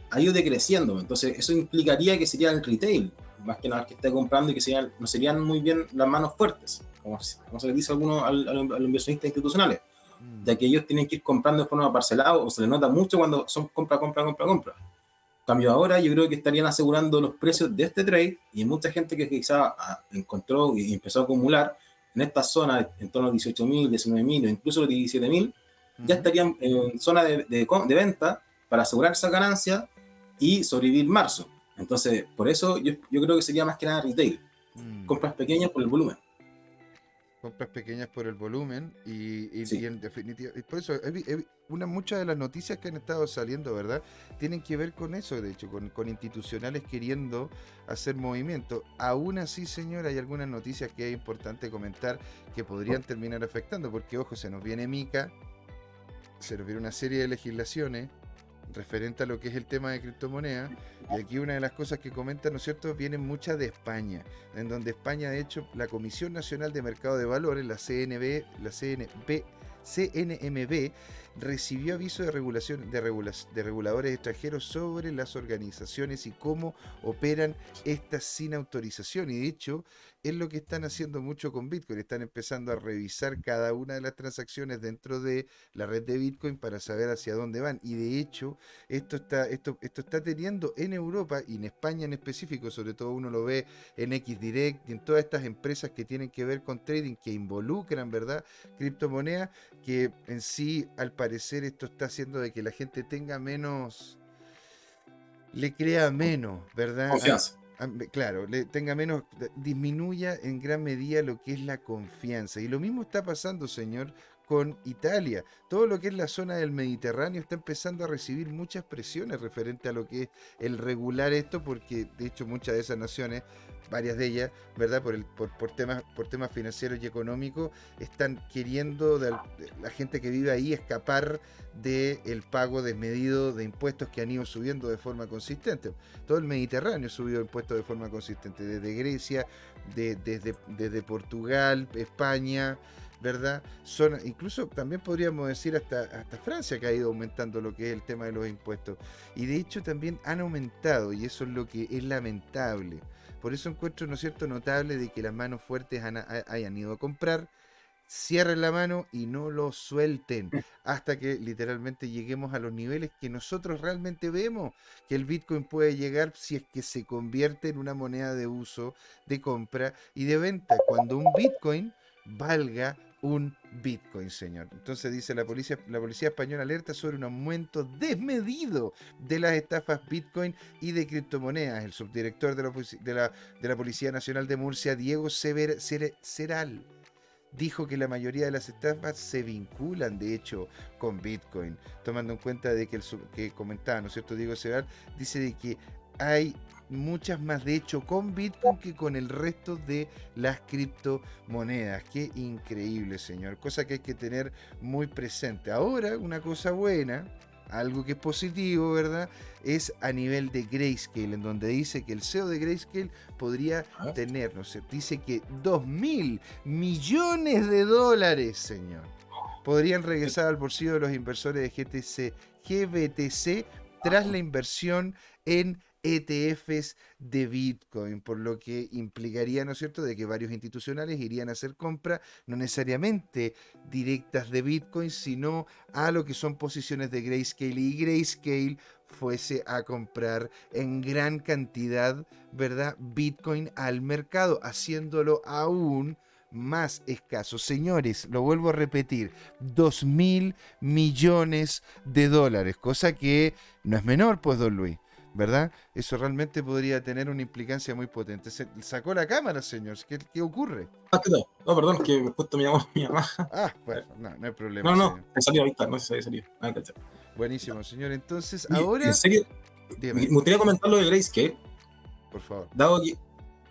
ha ido decreciendo. Entonces, eso implicaría que sería el retail, más que nada que esté comprando y que serían, no serían muy bien las manos fuertes como, se les dice a algunos a, los inversionistas institucionales, mm. ya que ellos tienen que ir comprando de forma parcelada o se les nota mucho cuando son compra, compra, compra, compra. cambio ahora yo creo que estarían asegurando los precios de este trade y mucha gente que quizá ah, encontró y empezó a acumular en esta zona en torno a 18.000, 19.000 o incluso los 17.000, ya estarían en zona de, de, venta para asegurar esa ganancia y sobrevivir marzo. Entonces, por eso yo, yo creo que sería más que nada retail. Mm. Compras pequeñas por el volumen compras pequeñas por el volumen y, en definitiva, por eso una, muchas de las noticias que han estado saliendo, ¿verdad? Tienen que ver con eso, de hecho, con, con institucionales queriendo hacer movimiento. Aún así, señor, hay algunas noticias que es importante comentar que podrían terminar afectando, porque ojo, se nos viene Mica, se nos viene una serie de legislaciones referente a lo que es el tema de criptomonedas. Y aquí una de las cosas que comenta, ¿no es cierto?, vienen muchas de España, en donde España, de hecho, la Comisión Nacional de Mercado de Valores, la CNB, la CNB, CNMB, recibió aviso de, regulación, de reguladores extranjeros sobre las organizaciones y cómo operan estas sin autorización. Y de hecho, es lo que están haciendo mucho con Bitcoin. Están empezando a revisar cada una de las transacciones dentro de la red de Bitcoin para saber hacia dónde van. Y de hecho, esto está, esto, esto está teniendo en Europa y en España en específico, sobre todo uno lo ve en XDirect y en todas estas empresas que tienen que ver con trading, que involucran, ¿verdad? Criptomonedas, que en sí, al parecer, esto está haciendo de que la gente tenga menos le crea menos, ¿verdad? Claro, le tenga menos, disminuya en gran medida lo que es la confianza. Y lo mismo está pasando, señor, con Italia. Todo lo que es la zona del Mediterráneo está empezando a recibir muchas presiones referente a lo que es el regular esto, porque de hecho muchas de esas naciones varias de ellas, ¿verdad? Por, el, por, por, temas, por temas financieros y económicos, están queriendo la gente que vive ahí escapar del pago desmedido de impuestos que han ido subiendo de forma consistente. Todo el Mediterráneo ha subido impuestos de forma consistente, desde Grecia, desde, desde Portugal, España, ¿verdad? Son, incluso también podríamos decir hasta, hasta Francia que ha ido aumentando lo que es el tema de los impuestos. Y de hecho también han aumentado, y eso es lo que es lamentable por eso encuentro, ¿no es cierto?, notable de que las manos fuertes hayan ido a comprar, cierren la mano y no lo suelten hasta que literalmente lleguemos a los niveles que nosotros realmente vemos que el Bitcoin puede llegar si es que se convierte en una moneda de uso, de compra y de venta. Cuando un Bitcoin valga un Bitcoin, señor. Entonces dice la policía, la policía española alerta sobre un aumento desmedido de las estafas Bitcoin y de criptomonedas. El subdirector de la, de la, Policía Nacional de Murcia, Diego Sever, Seral, dijo que la mayoría de las estafas se vinculan, de hecho, con Bitcoin, tomando en cuenta de que el que comentaba, ¿no es cierto? Diego Seral dice de que hay muchas más, de hecho, con Bitcoin que con el resto de las criptomonedas. Qué increíble, señor. Cosa que hay que tener muy presente. Ahora, una cosa buena, algo que es positivo, ¿verdad? Es a nivel de Grayscale, en donde dice que el CEO de Grayscale podría ah. tener, no sé, dice que 2 mil millones de dólares, señor, podrían regresar al bolsillo de los inversores de GTC, GBTC tras la inversión en ETFs de Bitcoin, por lo que implicaría, ¿no es cierto?, de que varios institucionales irían a hacer compra, no necesariamente directas de Bitcoin, sino a lo que son posiciones de Grayscale y Grayscale fuese a comprar en gran cantidad, ¿verdad?, Bitcoin al mercado, haciéndolo aún más escaso. Señores, lo vuelvo a repetir, 2 mil millones de dólares, cosa que no es menor, pues, don Luis. ¿Verdad? Eso realmente podría tener una implicancia muy potente. Se sacó la cámara, señor. ¿Qué, qué ocurre? Ah, no, no, perdón, que justo me llamó mi mamá. Ah, bueno, no, no hay problema. No, no, me salió ahorita, no sé si salió. Ah, Buenísimo, señor. Entonces, ahora. En serio, me gustaría comentar lo de Grace, que. Por favor. Dado que,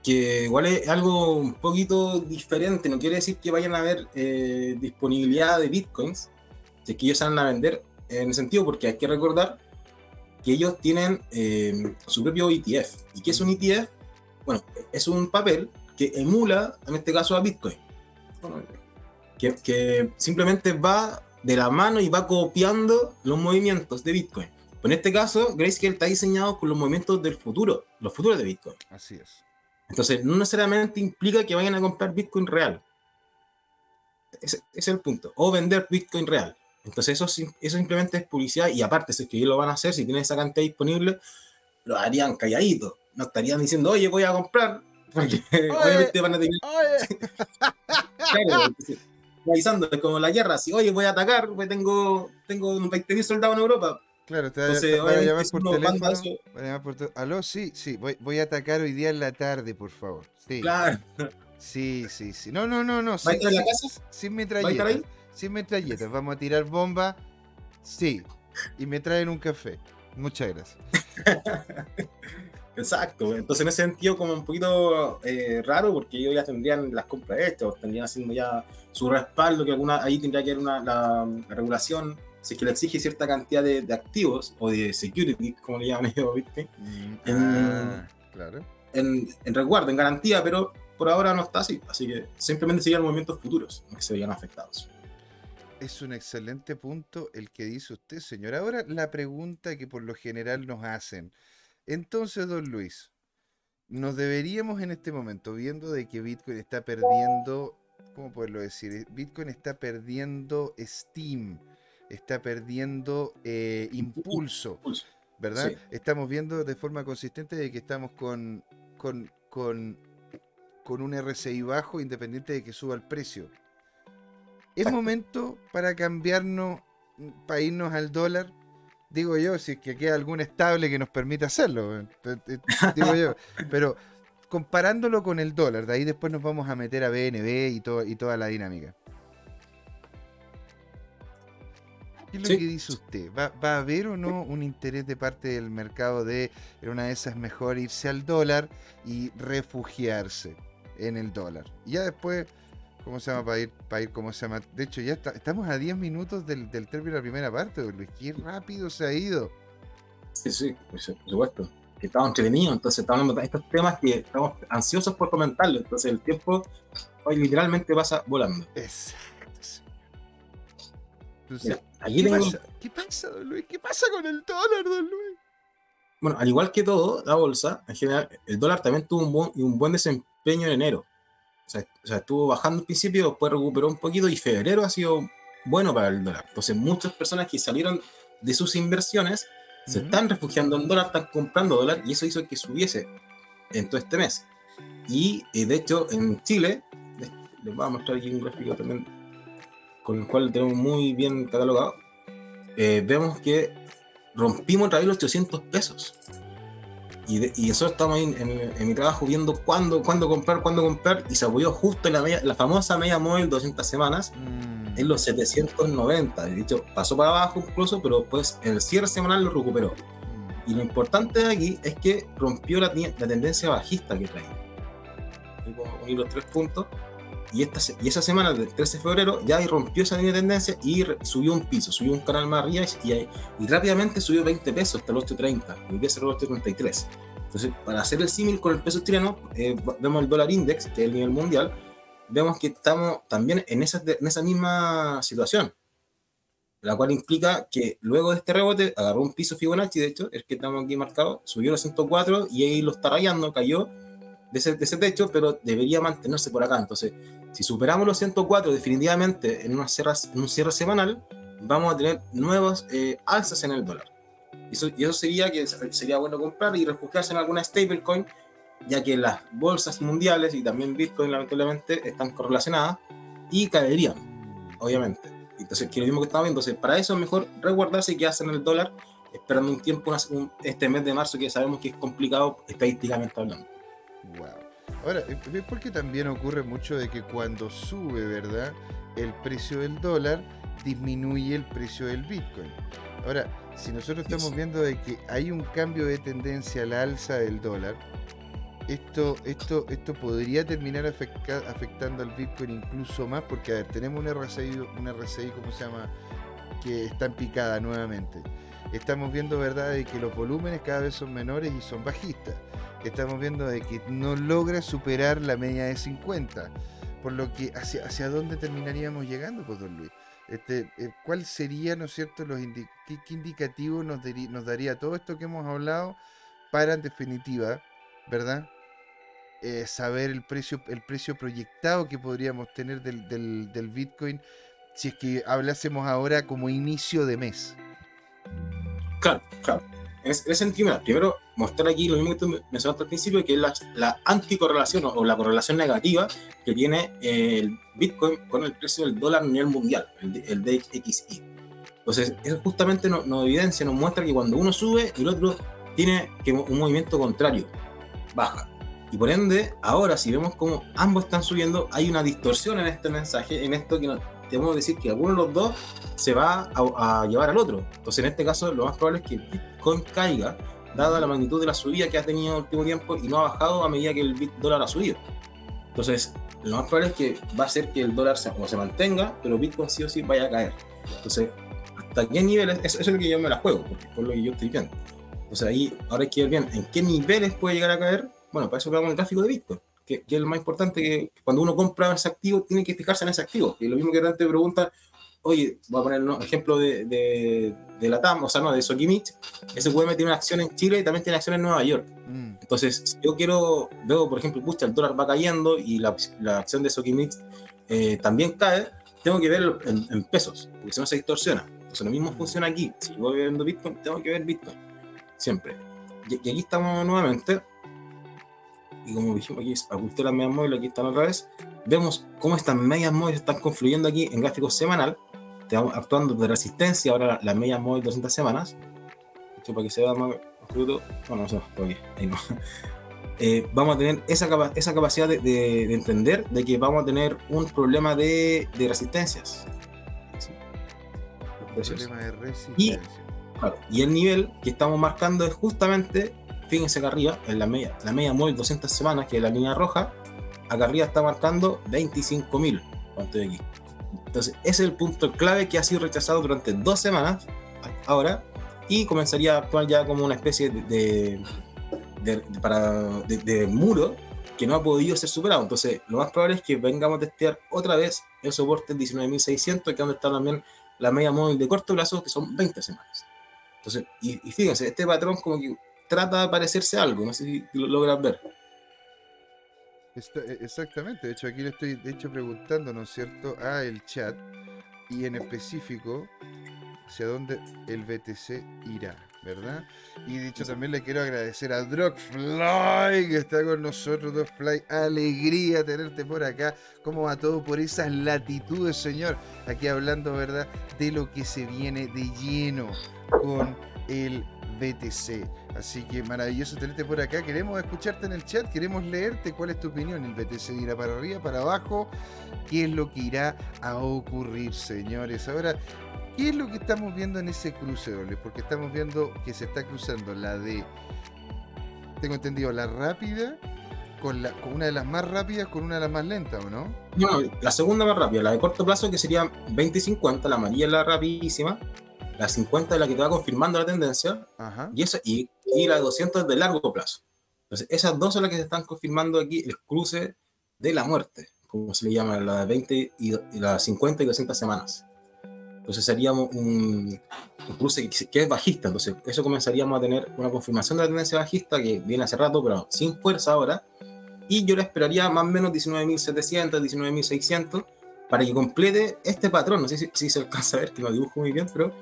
que igual es algo un poquito diferente, no quiere decir que vayan a haber eh, disponibilidad de bitcoins, de que ellos van a vender, en el sentido porque hay que recordar que ellos tienen eh, su propio ETF. ¿Y qué es un ETF? Bueno, es un papel que emula, en este caso, a Bitcoin. Que, simplemente va de la mano y va copiando los movimientos de Bitcoin. en este caso, Grayscale está diseñado con los movimientos del futuro, los futuros de Bitcoin. Así es. Entonces, no necesariamente implica que vayan a comprar Bitcoin real. ese es el punto. O vender Bitcoin real. Entonces eso, eso simplemente es publicidad y aparte, si es que ellos lo van a hacer, si tienen esa cantidad disponible, lo harían calladito. No estarían diciendo, oye, voy a comprar, porque obviamente van a tener... claro, avisando, es como la guerra, si oye, voy a atacar, pues tengo, tengo 20.000 soldados en Europa. Claro, te Entonces, voy a llamar por teléfono. A llamar por Aló, sí, sí, voy, voy, a atacar hoy día en la tarde, por favor. Sí. Claro. Sí, sí, sí. No, no, no, no. ¿Va a estar en la casa? Sin metralleta sin metralletas, vamos a tirar bomba, sí, y me traen un café. Muchas gracias. Exacto, entonces en ese sentido como un poquito eh, raro porque ellos ya tendrían las compras hechas, tendrían haciendo ya su respaldo, que alguna ahí tendría que haber una la, regulación, si es que le exige cierta cantidad de, activos o de security, como le llaman ellos, ¿viste? Mm, en, ah, claro. En, en, resguardo, en garantía, pero por ahora no está así, así que simplemente serían movimientos futuros que se veían afectados. Es un excelente punto el que dice usted, señor. Ahora la pregunta que por lo general nos hacen. Entonces, don Luis, nos deberíamos en este momento, viendo de que Bitcoin está perdiendo, ¿cómo poderlo decir? Bitcoin está perdiendo Steam, está perdiendo eh, impulso, ¿verdad? Estamos viendo de forma consistente de que estamos con, con, con, con un RSI bajo independiente de que suba el precio. ¿Es momento para cambiarnos, para irnos al dólar? Digo yo, si es que queda algún estable que nos permita hacerlo. Digo yo. Pero comparándolo con el dólar, de ahí después nos vamos a meter a BNB y, todo, y toda la dinámica. ¿Qué es lo que dice usted? ¿Va, a haber o no un interés de parte del mercado de, en una de esas, mejor irse al dólar y refugiarse en el dólar? Y ya después, ¿cómo se llama? Para ir, para ir ¿cómo se llama? De hecho, ya estamos a 10 minutos del, del término de la primera parte, Luis. Qué rápido se ha ido. Sí, sí, por supuesto. Que estamos entretenidos, entonces estamos hablando de estos temas que estamos ansiosos por comentarlos. Entonces el tiempo hoy literalmente pasa volando. Exacto. ¿qué, pasa? don Luis? ¿Qué pasa con el dólar, don Luis? Bueno, al igual que todo, la bolsa, en general, el dólar también tuvo un buen, un buen desempeño en enero. O sea, estuvo bajando al principio, después recuperó un poquito y febrero ha sido bueno para el dólar. Entonces, muchas personas que salieron de sus inversiones se están refugiando en dólar, están comprando dólar y eso hizo que subiese en todo este mes. Y eh, de hecho, en Chile, les voy a mostrar aquí un gráfico también con el cual tenemos muy bien catalogado, eh, vemos que rompimos otra vez los 800 pesos. Y, y nosotros estamos ahí en, mi trabajo viendo cuándo, cuándo comprar, cuándo comprar, y se apoyó justo en la, la famosa media móvil 200 semanas mm. en los 790. De hecho, pasó para abajo incluso, pero después en el cierre semanal lo recuperó. Mm. Y lo importante de aquí es que rompió la, la tendencia bajista que traía. Aquí los tres puntos y, esta, y esa semana del 13 de febrero ya rompió esa línea de tendencia y subió un piso, subió un canal más arriba y, y, rápidamente subió 20 pesos hasta el 8.30, hoy día cerró el 8.33. Entonces, para hacer el símil con el peso chileno, eh, vemos el dólar index, que es el nivel mundial, vemos que estamos también en esa, en esa misma situación, la cual implica que luego de este rebote agarró un piso Fibonacci, de hecho, es que estamos aquí marcado, subió a 104 y ahí lo está rayando, cayó de ese, de ese techo, pero debería mantenerse por acá. Entonces, si superamos los 104 definitivamente en, una en un cierre semanal, vamos a tener nuevas eh, alzas en el dólar. Y eso, y eso, sería que sería bueno comprar y refugiarse en alguna stablecoin, ya que las bolsas mundiales y también Bitcoin lamentablemente están correlacionadas y caerían, obviamente. Entonces, que lo mismo que estamos viendo. Entonces, para eso es mejor resguardarse y quedarse en el dólar, esperando un tiempo, este mes de marzo que sabemos que es complicado estadísticamente hablando. Wow. Ahora, es porque también ocurre mucho de que cuando sube, ¿verdad? El precio del dólar disminuye el precio del Bitcoin. Ahora, si nosotros estamos viendo de que hay un cambio de tendencia a la alza del dólar, esto, esto, esto podría terminar afectando al Bitcoin incluso más, porque a ver, tenemos una RSI, una RSI, ¿cómo se llama? Que está en picada nuevamente. Estamos viendo, ¿verdad?, de que los volúmenes cada vez son menores y son bajistas estamos viendo de que no logra superar la media de 50. Por lo que, ¿hacia, hacia dónde terminaríamos llegando, pues, don Luis? Este, eh, ¿Cuál sería, no es cierto, los qué, indicativo nos, nos daría todo esto que hemos hablado para, en definitiva, ¿verdad? Eh, saber el precio, el precio proyectado que podríamos tener del, del, Bitcoin si es que hablásemos ahora como inicio de mes. Claro, claro en ese sentido, primero mostrar aquí lo mismo que tú mencionaste al principio, que es la, la anticorrelación o, la correlación negativa que tiene el Bitcoin con el precio del dólar a nivel mundial, el, DXY. Entonces, eso justamente nos, evidencia, nos muestra que cuando uno sube, el otro tiene que un movimiento contrario, baja. Y por ende, ahora si vemos como ambos están subiendo, hay una distorsión en este mensaje, en esto que nos, debemos decir que alguno de los dos se va a, llevar al otro. Entonces, en este caso, lo más probable es que Bitcoin caiga, dada la magnitud de la subida que ha tenido en el último tiempo y no ha bajado a medida que el dólar ha subido. Entonces, lo más probable es que va a ser que el dólar se, se mantenga, pero Bitcoin sí o sí vaya a caer. Entonces, ¿hasta qué niveles? Eso, es lo que yo me la juego, porque es por lo que yo estoy viendo. Entonces, ahí ahora hay que ver bien en qué niveles puede llegar a caer. Bueno, para eso veamos el gráfico de Bitcoin que, es lo más importante, que cuando uno compra ese activo, tiene que fijarse en ese activo. Y lo mismo que antes pregunta, oye, voy a poner un ejemplo de, de, la TAM, o sea, no, de Sokimich, ese UM tiene una acción en Chile y también tiene acción en Nueva York. Mm. Entonces, si yo quiero, veo, por ejemplo, pucha, el dólar va cayendo y la, la acción de Sokimich eh, también cae, tengo que ver en, pesos, porque si no se distorsiona. Entonces, lo mismo funciona aquí. Si yo voy viendo Bitcoin, tengo que ver Bitcoin, siempre. Y, y aquí estamos nuevamente y como dijimos aquí, oculté las medias móviles, aquí están otra vez, vemos cómo estas medias móviles están confluyendo aquí en gráfico semanal, estamos actuando de resistencia ahora las medias móviles 200 semanas, esto para que se vea más bueno, no sé, ahí no. Eh, vamos a tener esa, esa capacidad de, de, entender de que vamos a tener un problema de, de resistencias. precios. Problema de Y, resistencia. claro, y el nivel que estamos marcando es justamente, fíjense acá arriba, en la media, la media móvil 200 semanas, que es la línea roja, acá arriba está marcando 25.000. ¿Cuánto hay aquí? Entonces, ese es el punto clave que ha sido rechazado durante dos semanas ahora y comenzaría a actuar ya como una especie de, de, de- para, de- muro que no ha podido ser superado. Entonces, lo más probable es que vengamos a testear otra vez el soporte 19.600, que es donde está también la media móvil de corto plazo, que son 20 semanas. Entonces, y, y fíjense, este patrón como que trata de parecerse algo, no sé si lo logras ver. E- exactamente, de hecho aquí le estoy de hecho preguntando, ¿no es cierto?, a el chat y en específico hacia dónde el BTC irá, ¿verdad? Y dicho también le quiero agradecer a Drogfly que está con nosotros, Drogfly, alegría tenerte por acá, cómo va todo por esas latitudes, señor, aquí hablando, ¿verdad?, de lo que se viene de lleno con el BTC. Así que maravilloso tenerte por acá. Queremos escucharte en el chat, queremos leerte cuál es tu opinión. ¿El BTC irá para arriba, para abajo? ¿Qué es lo que irá a ocurrir, señores? Ahora, ¿qué es lo que estamos viendo en ese cruce, doble? Porque estamos viendo que se está cruzando la de, tengo entendido, la rápida con una de las más rápidas con una de las más lentas, ¿o no? No, la segunda más rápida, la de corto plazo, que sería 20 y 50, la amarilla es la rapidísima, la 50 es la que te va confirmando la tendencia, Ajá. y, esa, y, y la de 200 es de largo plazo. Entonces, esas dos son las que se están confirmando aquí, el cruce de la muerte, como se le llama, la de 20 y, y la 50 y 200 semanas. Entonces seríamos un, un cruce que, que es bajista, entonces eso comenzaríamos a tener una confirmación de la tendencia bajista que viene hace rato, pero sin fuerza ahora, y yo le esperaría más o menos 19.700, 19.600 para que complete este patrón. No sé si, si se alcanza a ver, que lo dibujo muy bien, pero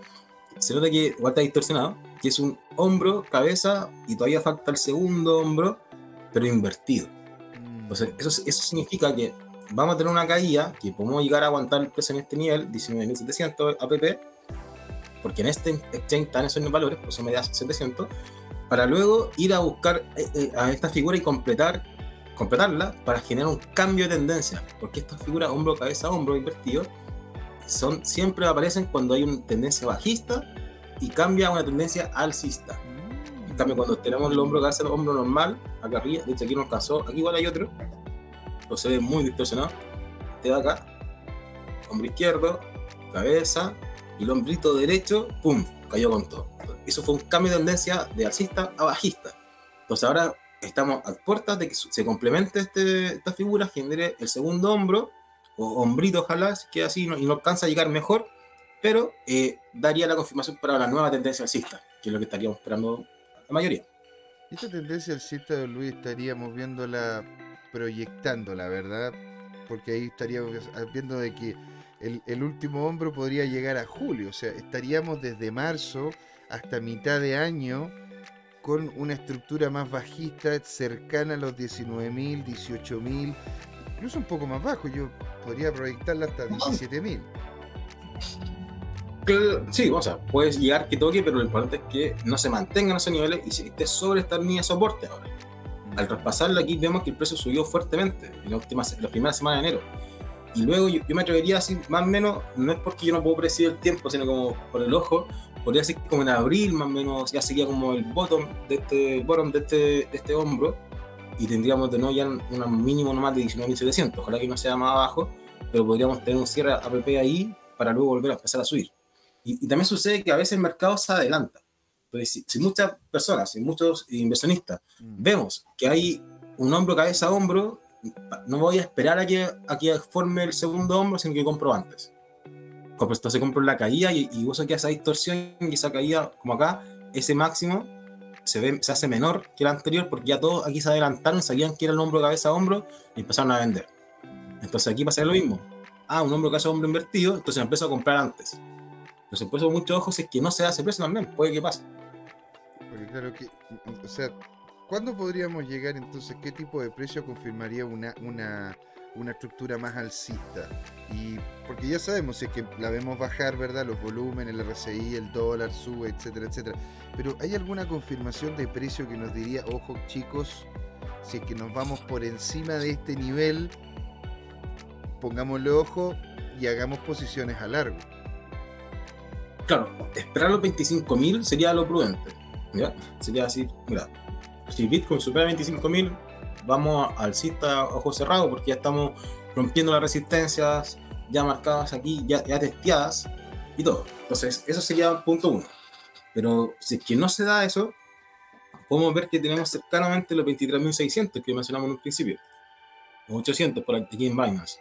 se nota que igual está distorsionado, que es un hombro, cabeza y todavía falta el segundo hombro, pero invertido. Mm, Entonces, eso, eso significa que vamos a tener una caída que podemos llegar a aguantar el precio en este nivel, 19.700 APP, porque en este exchange están esos valores, pues son medias 700, para luego ir a buscar eh, eh, a esta figura y completar completarla para generar un cambio de tendencia, porque estas figuras hombro, cabeza, hombro invertido son, siempre aparecen cuando hay una tendencia bajista y cambia a una tendencia alcista. En cambio, cuando tenemos el hombro, cabeza, hombro normal, acá arriba, de hecho aquí no alcanzó, aquí igual hay otro, pero se ve muy distorsionado. Este de acá, hombro izquierdo, cabeza, y el hombrito derecho, ¡pum! cayó con todo. Eso fue un cambio de tendencia de alcista a bajista. Entonces ahora estamos a puertas de que se complemente este, esta figura, genere el segundo hombro, o hombrito ojalá, queda así y no alcanza a llegar mejor, pero eh, daría la confirmación para la nueva tendencia alcista, que es lo que estaríamos esperando la mayoría. Esta tendencia alcista Luis estaríamos viéndola, proyectándola, ¿verdad? Porque ahí estaríamos viendo de que el, el último hombro podría llegar a julio, o sea, estaríamos desde marzo hasta mitad de año con una estructura más bajista, cercana a los 19.000, 18.000, incluso un poco más bajo, yo podría proyectarla hasta 17.000. Cl- Sí, o sea, puedes llegar que toque, pero lo importante es que no se mantengan esos niveles y si esté sobre esta línea de soporte ahora. Al traspasarla aquí vemos que el precio subió fuertemente en la, última, en la primera semana de enero. Y luego yo, yo me atrevería así, más o menos, no es porque yo no puedo predecir el tiempo, sino como por el ojo, podría ser como en abril, más o menos, ya sería como el bottom de este, bottom de este, de este hombro, y tendríamos de nuevo ya un mínimo nomás de 19.700, ojalá que no sea más abajo, pero podríamos tener un cierre APP ahí para luego volver a empezar a subir. Y, y también sucede que a veces el mercado se adelanta. Entonces, si, si muchas personas, si muchos inversionistas Mm. vemos que hay un hombro, cabeza, hombro, no voy a esperar a que, a que forme el segundo hombro, sino que compro antes. Entonces compro la caída y, y uso que esa distorsión y esa caída, como acá, ese máximo se, ve, se hace menor que el anterior porque ya todos aquí se adelantaron, sabían que era el hombro, cabeza, hombro y empezaron a vender. Entonces aquí pasa lo mismo. Ah, un hombro, cabeza, hombro invertido, entonces empiezo a comprar antes. Entonces por eso muchos ojos es que no se hace precio también, puede que pase. Porque claro que, o sea, ¿cuándo podríamos llegar entonces? ¿Qué tipo de precio confirmaría una, una, una estructura más alcista? Y porque ya sabemos, si es que la vemos bajar, ¿verdad? Los volúmenes, el RSI, el dólar sube, etcétera, etcétera. Pero ¿hay alguna confirmación de precio que nos diría, ojo chicos, si es que nos vamos por encima de este nivel, pongámosle ojo y hagamos posiciones a largo? claro, esperar los 25.000 sería lo prudente. ¿ya? Sería así, mira, si Bitcoin supera 25.000, vamos al cista ojo cerrado porque ya estamos rompiendo las resistencias ya marcadas aquí, ya, ya testeadas y todo. Entonces, eso sería punto uno. Pero si es que no se da eso, podemos ver que tenemos cercanamente los 23.600 que mencionamos en un principio. Los 800 por aquí en Binance.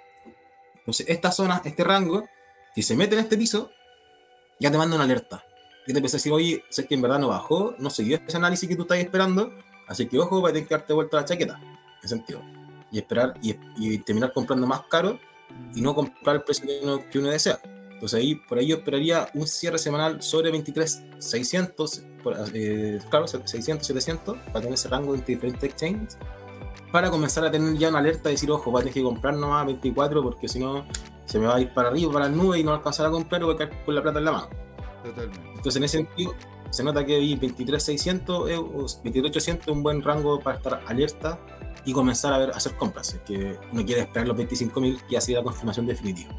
Entonces, esta zona, este rango, si se mete en este piso, ya te manda una alerta. Y te empieza a decir, oye, sé que en verdad no bajó, no siguió ese análisis que tú estás esperando, así que ojo, va a tener que darte vuelta la chaqueta. En sentido. Y esperar y, terminar comprando más caro y no comprar el precio que uno, desea. Entonces ahí, por ahí yo esperaría un cierre semanal sobre 23,600, eh, claro, 600, 700, para tener ese rango entre diferentes exchanges, para comenzar a tener ya una alerta de decir, ojo, va a tener que comprar nomás 24 porque si no se me va a ir para arriba, para la nube y no alcanzar a comprar o voy a caer con la plata en la mano. Totalmente. Entonces en ese sentido, se nota que hay 23,600, eh, 2800 es un buen rango para estar alerta y comenzar a, ver, a hacer compras. Es que uno quiere esperar los 25.000 y así la confirmación definitiva.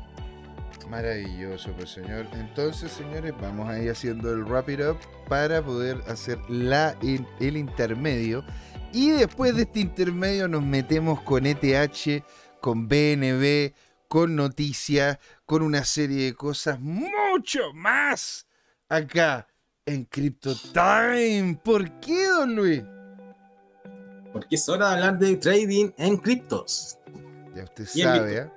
Maravilloso, pues señor. Entonces, señores, vamos a ir haciendo el wrap it up para poder hacer la, el intermedio. Y después de este intermedio nos metemos con ETH, con BNB, con noticias, con una serie de cosas mucho más acá en Crypto Time. ¿Por qué, don Luis? porque es hora de hablar de trading en criptos. Ya usted sabe, ¿eh?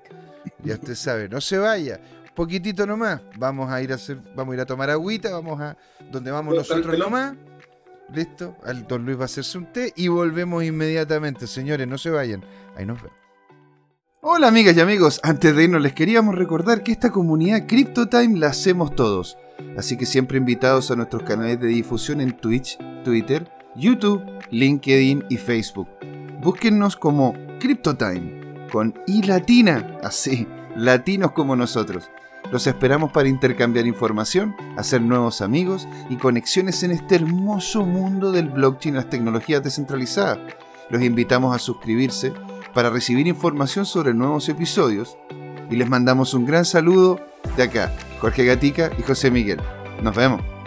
Ya usted sabe, no se vaya. Poquitito nomás. Vamos a ir a hacer, vamos a ir a tomar agüita, vamos a donde vamos nosotros nomás. Listo, don Luis va a hacerse un té y volvemos inmediatamente. Señores, no se vayan. Ahí nos vemos. Hola amigas y amigos, antes de irnos les queríamos recordar que esta comunidad CryptoTime la hacemos todos. Así que siempre invitados a nuestros canales de difusión en Twitch, Twitter, YouTube, LinkedIn y Facebook. Búsquennos como CryptoTime, con I latina, así, latinos como nosotros. Los esperamos para intercambiar información, hacer nuevos amigos y conexiones en este hermoso mundo del blockchain y las tecnologías descentralizadas. Los invitamos a suscribirse para recibir información sobre nuevos episodios y les mandamos un gran saludo de acá, Jorge Gatica y José Miguel. Nos vemos.